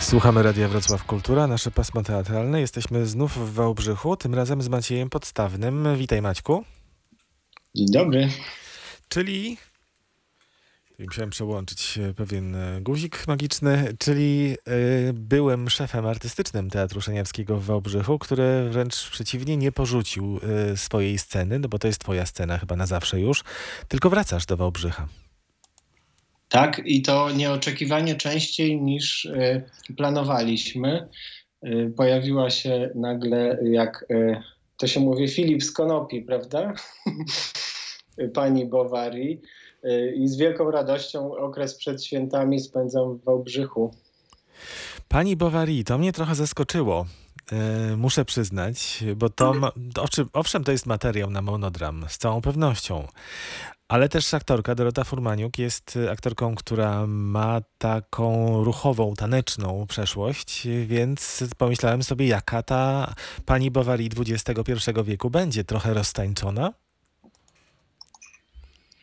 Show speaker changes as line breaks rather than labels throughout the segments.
Słuchamy Radia Wrocław Kultura, nasze pasmo teatralne. Jesteśmy znów w Wałbrzychu, tym razem z Maciejem Podstawnym. Witaj Maćku.
Dzień dobry.
Czyli Musiałem przełączyć e, pewien e, guzik magiczny, czyli y, byłem szefem artystycznym Teatru Szeniawskiego w Wałbrzychu, który wręcz przeciwnie nie porzucił swojej sceny, no bo to jest twoja scena chyba na zawsze już, tylko wracasz do Wałbrzycha.
Tak, i to nieoczekiwanie częściej niż y, planowaliśmy. Y, pojawiła się nagle, jak y, to się mówi, Filip z Konopi, prawda? Pani Bowari. I z wielką radością okres przed świętami spędzam w Wałbrzychu.
Pani Bowari, to mnie trochę zaskoczyło. muszę przyznać, bo to, owszem, to jest materiał na monodram, z całą pewnością, ale też aktorka Dorota Furmaniuk jest aktorką, która ma taką ruchową, taneczną przeszłość, więc pomyślałem sobie, jaka ta pani Bowari XXI wieku będzie. Trochę roztańczona?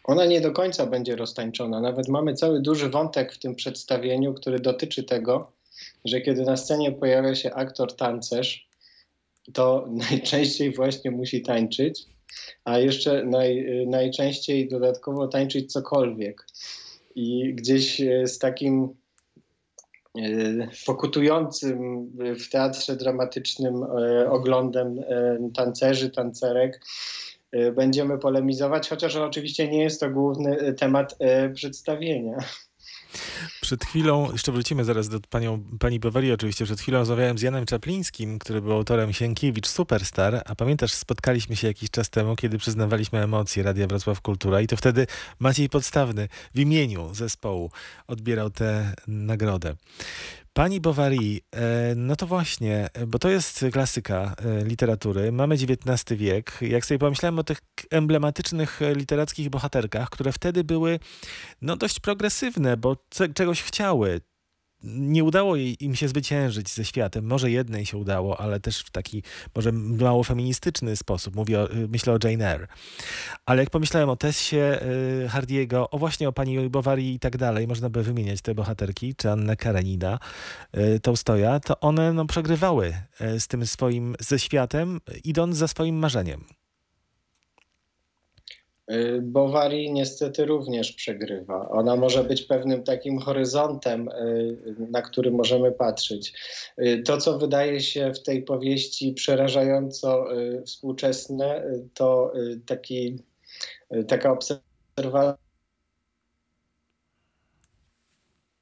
Ona nie do końca będzie roztańczona. Nawet mamy cały duży wątek w tym przedstawieniu, który dotyczy tego, że kiedy na scenie pojawia się aktor tancerz, to najczęściej właśnie musi tańczyć a jeszcze naj, najczęściej dodatkowo tańczyć cokolwiek. I gdzieś e, z takim e, pokutującym w teatrze dramatycznym e, oglądem tancerzy, tancerek będziemy polemizować, chociaż oczywiście nie jest to główny temat przedstawienia.
Przed chwilą, jeszcze wrócimy zaraz do panią, pani Bowari oczywiście, przed chwilą rozmawiałem z Janem Czaplińskim, który był autorem Sienkiewicz Superstar, a pamiętasz, spotkaliśmy się jakiś czas temu, kiedy przyznawaliśmy emocje Radia Wrocław Kultura i to wtedy Maciej Podstawny w imieniu zespołu odbierał tę nagrodę. Pani Bovary, e, no to właśnie, bo to jest klasyka e, literatury. Mamy XIX wiek. Jak sobie pomyślałem o tych emblematycznych e, literackich bohaterkach, które wtedy były no dość progresywne, bo czegoś chciały nie udało jej, im się zwyciężyć ze światem. Może jednej się udało, ale też w taki może mało feministyczny sposób. Mówię o, y, myślę o Jane Eyre. Ale jak pomyślałem o Tessie y, Hardiego, o właśnie o pani Bowary i tak dalej, można by wymieniać te bohaterki, czy Annę Karenina, y, Tolstoja, to one no, przegrywały y, z tym swoim, ze światem, idąc za swoim marzeniem.
Y, Bowari niestety również przegrywa. Ona może być pewnym takim horyzontem, y, na który możemy patrzeć. Y, to, co wydaje się w tej powieści przerażająco współczesne, to taki, taka obserwacja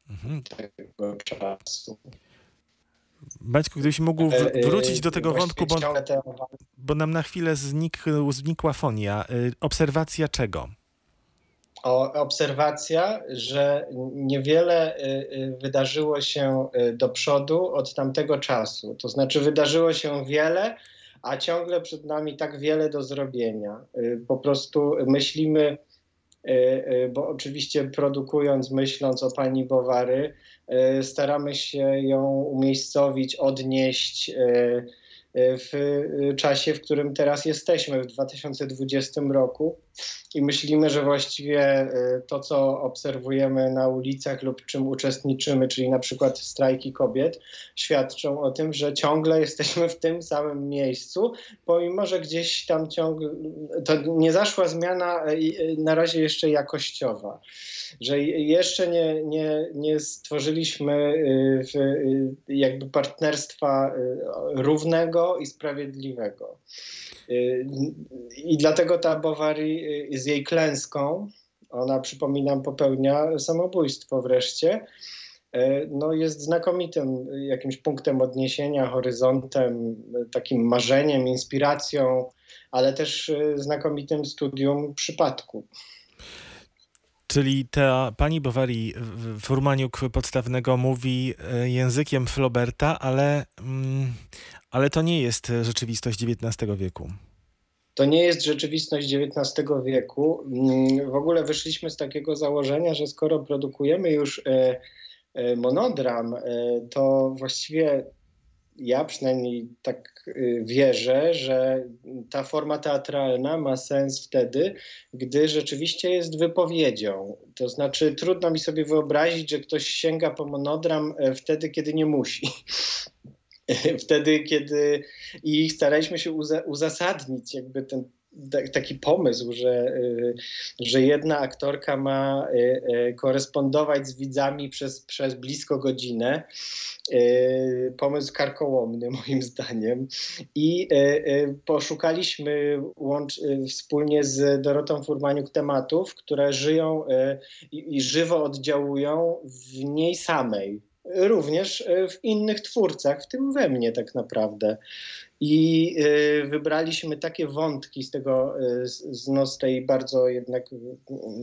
mhm. tego czasu.
Maćku, gdybyś mógł w- e, wrócić do tego wątku, bo, bo nam na chwilę znik, znikła fonia. Y, obserwacja czego?
O, obserwacja, że niewiele wydarzyło się do przodu od tamtego czasu. To znaczy, wydarzyło się wiele, a ciągle przed nami tak wiele do zrobienia. Po prostu myślimy, bo oczywiście produkując, myśląc o pani Bowary, E, staramy się ją umiejscowić, odnieść e, e, w czasie, w którym teraz jesteśmy, w 2020 roku i myślimy, że właściwie e, to, co obserwujemy na ulicach lub czym uczestniczymy, czyli na przykład strajki kobiet, świadczą o tym, że ciągle jesteśmy w tym samym miejscu, pomimo, że gdzieś tam ciągle to nie zaszła zmiana e, e, na razie jeszcze jakościowa, że jeszcze nie, nie, nie stworzyliśmy jakby partnerstwa równego i sprawiedliwego. I dlatego ta Z jej klęską, ona przypominam popełnia samobójstwo wreszcie, e, no jest znakomitym jakimś punktem odniesienia, horyzontem, takim marzeniem, inspiracją, ale też e, znakomitym studium przypadku.
Czyli ta pani Bowary Furmaniuk podstawnego mówi e, językiem Flauberta, ale, mm, ale to nie jest rzeczywistość XIX wieku.
To nie jest rzeczywistość XIX wieku. Mm, w ogóle wyszliśmy z takiego założenia, że skoro produkujemy już e, e, monodram, e, to właściwie ja przynajmniej tak y, wierzę, że ta forma teatralna ma sens wtedy, gdy rzeczywiście jest wypowiedzią. To znaczy, trudno mi sobie wyobrazić, że ktoś sięga po monodram wtedy, kiedy nie musi. Wtedy, kiedy i staraliśmy się uza uzasadnić jakby ten taki pomysł, że, y, że jedna aktorka ma y, y, korespondować z widzami przez, przez blisko godzinę. Pomysł karkołomny, moim zdaniem. I poszukaliśmy łącz, wspólnie z Dorotą Furmaniuk tematów, które żyją i, i żywo oddziałują w niej samej również w innych twórcach, w tym we mnie tak naprawdę. I y, wybraliśmy takie wątki z tego, y, z, no, z tej bardzo jednak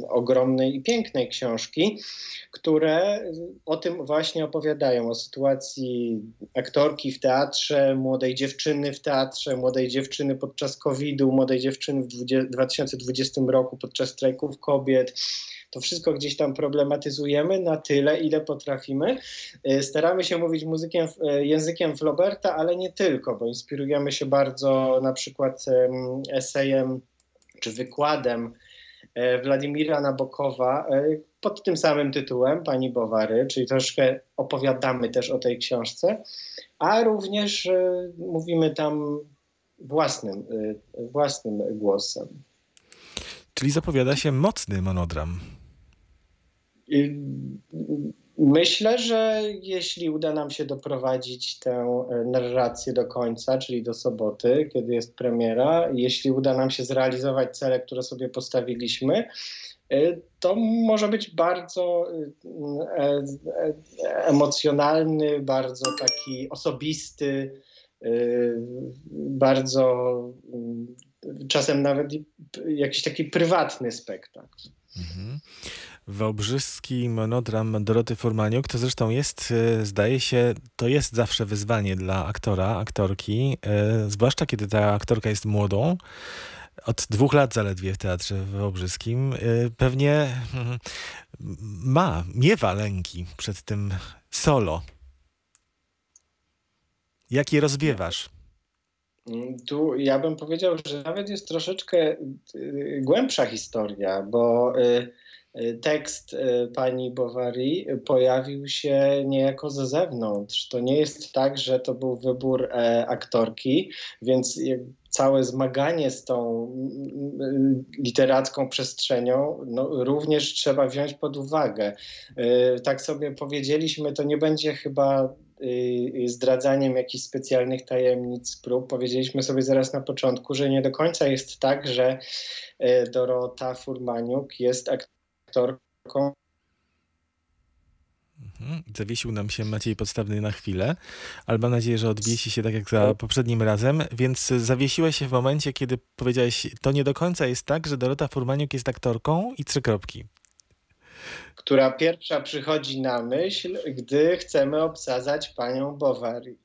ogromnej i pięknej książki, które o tym właśnie opowiadają, o sytuacji aktorki w teatrze, młodej dziewczyny w teatrze, młodej dziewczyny podczas COVID-u, młodej dziewczyny w 2020 roku podczas strajków kobiet, to wszystko gdzieś tam problematyzujemy na tyle, ile potrafimy. Y, staramy się mówić muzykiem, y, językiem Flauberta, ale nie tylko, bo inspirujemy się bardzo na przykład esejem czy wykładem e, Władimira Nabokowa e, pod tym samym tytułem, Pani Bowary, czyli troszkę opowiadamy też o tej książce, a również e, mówimy tam własnym, własnym głosem.
Czyli zapowiada się mocny monodram.
Myślę, że jeśli uda nam się doprowadzić tę e, narrację do końca, czyli do soboty, kiedy jest premiera, jeśli uda nam się zrealizować cele, które sobie postawiliśmy, e, to może być bardzo e, emocjonalny, bardzo taki osobisty, bardzo czasem nawet jakiś taki prywatny spektakl. Mhm.
Wałbrzyski monodram Doroty Furmaniuk to zresztą jest, e, zdaje się, to jest zawsze wyzwanie dla aktora, aktorki, e, zwłaszcza kiedy ta aktorka jest młodą. Od dwóch lat zaledwie w Teatrze Wałbrzyskim. E, pewnie ma, miewa lęki przed tym solo. Jak je rozbiewasz?
Tu ja bym powiedział, że nawet jest troszeczkę głębsza historia, bo tekst e, pani Bovary pojawił się niejako ze zewnątrz. To nie jest tak, że to był wybór e, aktorki, więc całe zmaganie z tą literacką przestrzenią no, również trzeba wziąć pod uwagę. E, tak sobie powiedzieliśmy, to nie będzie chyba zdradzaniem jakichś specjalnych tajemnic prób. Powiedzieliśmy sobie zaraz na początku, że nie do końca jest tak, że Dorota Furmaniuk jest aktorką aktorką.
Mhm. Zawiesił nam się Maciej Podstawny na chwilę, ale mam nadzieję, że odwiesi się tak jak za poprzednim razem, więc zawiesiłeś się w momencie, kiedy powiedziałeś, to nie do końca jest tak, że Dorota Furmaniuk jest aktorką i trzy kropki.
Która pierwsza przychodzi na myśl, gdy chcemy obsadzać panią Bowary.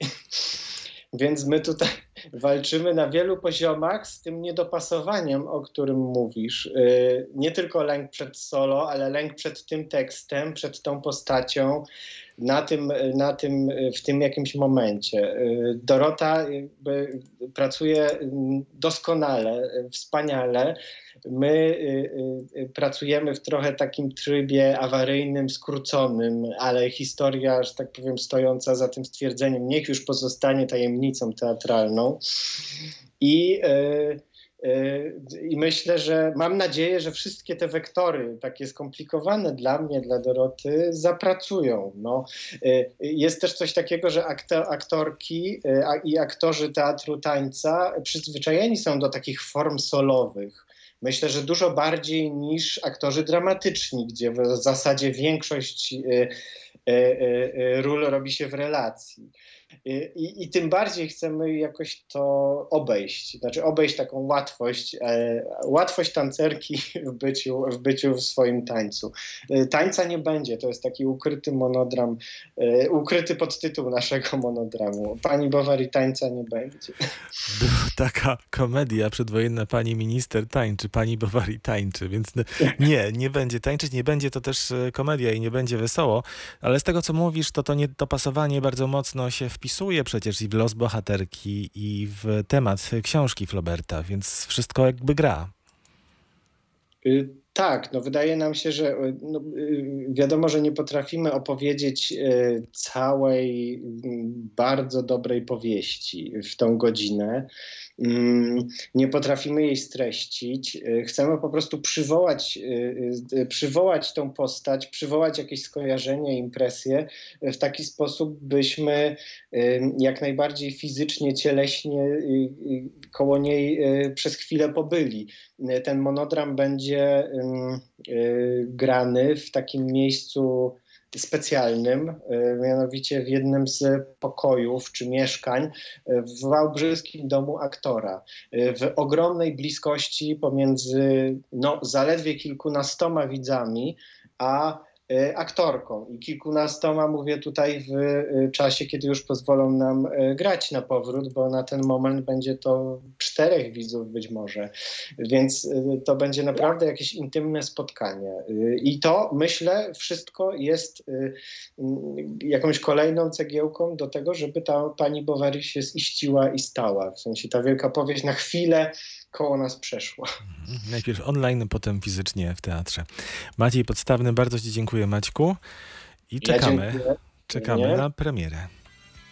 Więc my tutaj walczymy na wielu poziomach z tym niedopasowaniem, o którym mówisz. Y, nie tylko lęk przed solo, ale lęk przed tym tekstem, przed tą postacią, na tym, na tym, w tym jakimś momencie. Y, Dorota pracuje doskonale, wspaniale. My y, pracujemy w trochę takim trybie awaryjnym, skróconym, ale historia, że tak powiem, stojąca za tym stwierdzeniem, niech już pozostanie tajemnicą teatralną. I y, y, i myślę, że mam nadzieję, że wszystkie te wektory, takie skomplikowane dla mnie, dla Doroty, zapracują. No, y, jest też coś takiego, że aktorki i aktorzy teatru tańca przyzwyczajeni są do takich form solowych. Myślę, że dużo bardziej niż aktorzy dramatyczni, gdzie w zasadzie większość ról robi się w relacji. I, I, tym bardziej chcemy jakoś to obejść, znaczy obejść taką łatwość, e, łatwość tancerki w byciu, w byciu w swoim tańcu. E, tańca nie będzie, to jest taki ukryty monodram, e, ukryty podtytuł naszego monodramu. Pani Bowary tańca nie będzie.
Była taka komedia przedwojenna Pani Minister tańczy, Pani Bowary tańczy, więc nie, nie będzie tańczyć, nie będzie to też e, komedia i nie będzie wesoło, ale Ale z tego, co mówisz, to to niedopasowanie bardzo mocno się wpisuje przecież i w los bohaterki, i w temat książki Flauberta, więc wszystko jakby gra.
Y, Tak, no wydaje nam się, że y, no, y, wiadomo, że nie potrafimy opowiedzieć całej mm, bardzo dobrej powieści w tą godzinę. Mm, Nie potrafimy jej streścić. Y, Chcemy po prostu przywołać, y, y, przywołać tą postać, przywołać jakieś skojarzenia, impresje y, w taki sposób, byśmy jak najbardziej fizycznie, cieleśnie koło niej przez chwilę pobyli ten monodram będzie grany w takim miejscu specjalnym, y, mianowicie w jednym z pokojów czy mieszkań y, w Wałbrzyskim Domu Aktora. Y, W ogromnej bliskości pomiędzy no, zaledwie kilkunastoma widzami, a aktorką. I kilkunastoma mówię tutaj w y, czasie, kiedy już pozwolą nam y, grać na powrót, bo na ten moment będzie to czterech widzów być może, więc to będzie naprawdę jakieś intymne spotkanie. I to myślę wszystko jest jakąś kolejną cegiełką do tego, żeby ta pani Bovary się ziściła i stała, w sensie ta wielka powieść na chwilę koło nas przeszła.
Mhm. Najpierw online, potem fizycznie w teatrze. Maciej Podstawny, bardzo Ci dziękuję Maćku i czekamy,
Ja
czekamy na premierę.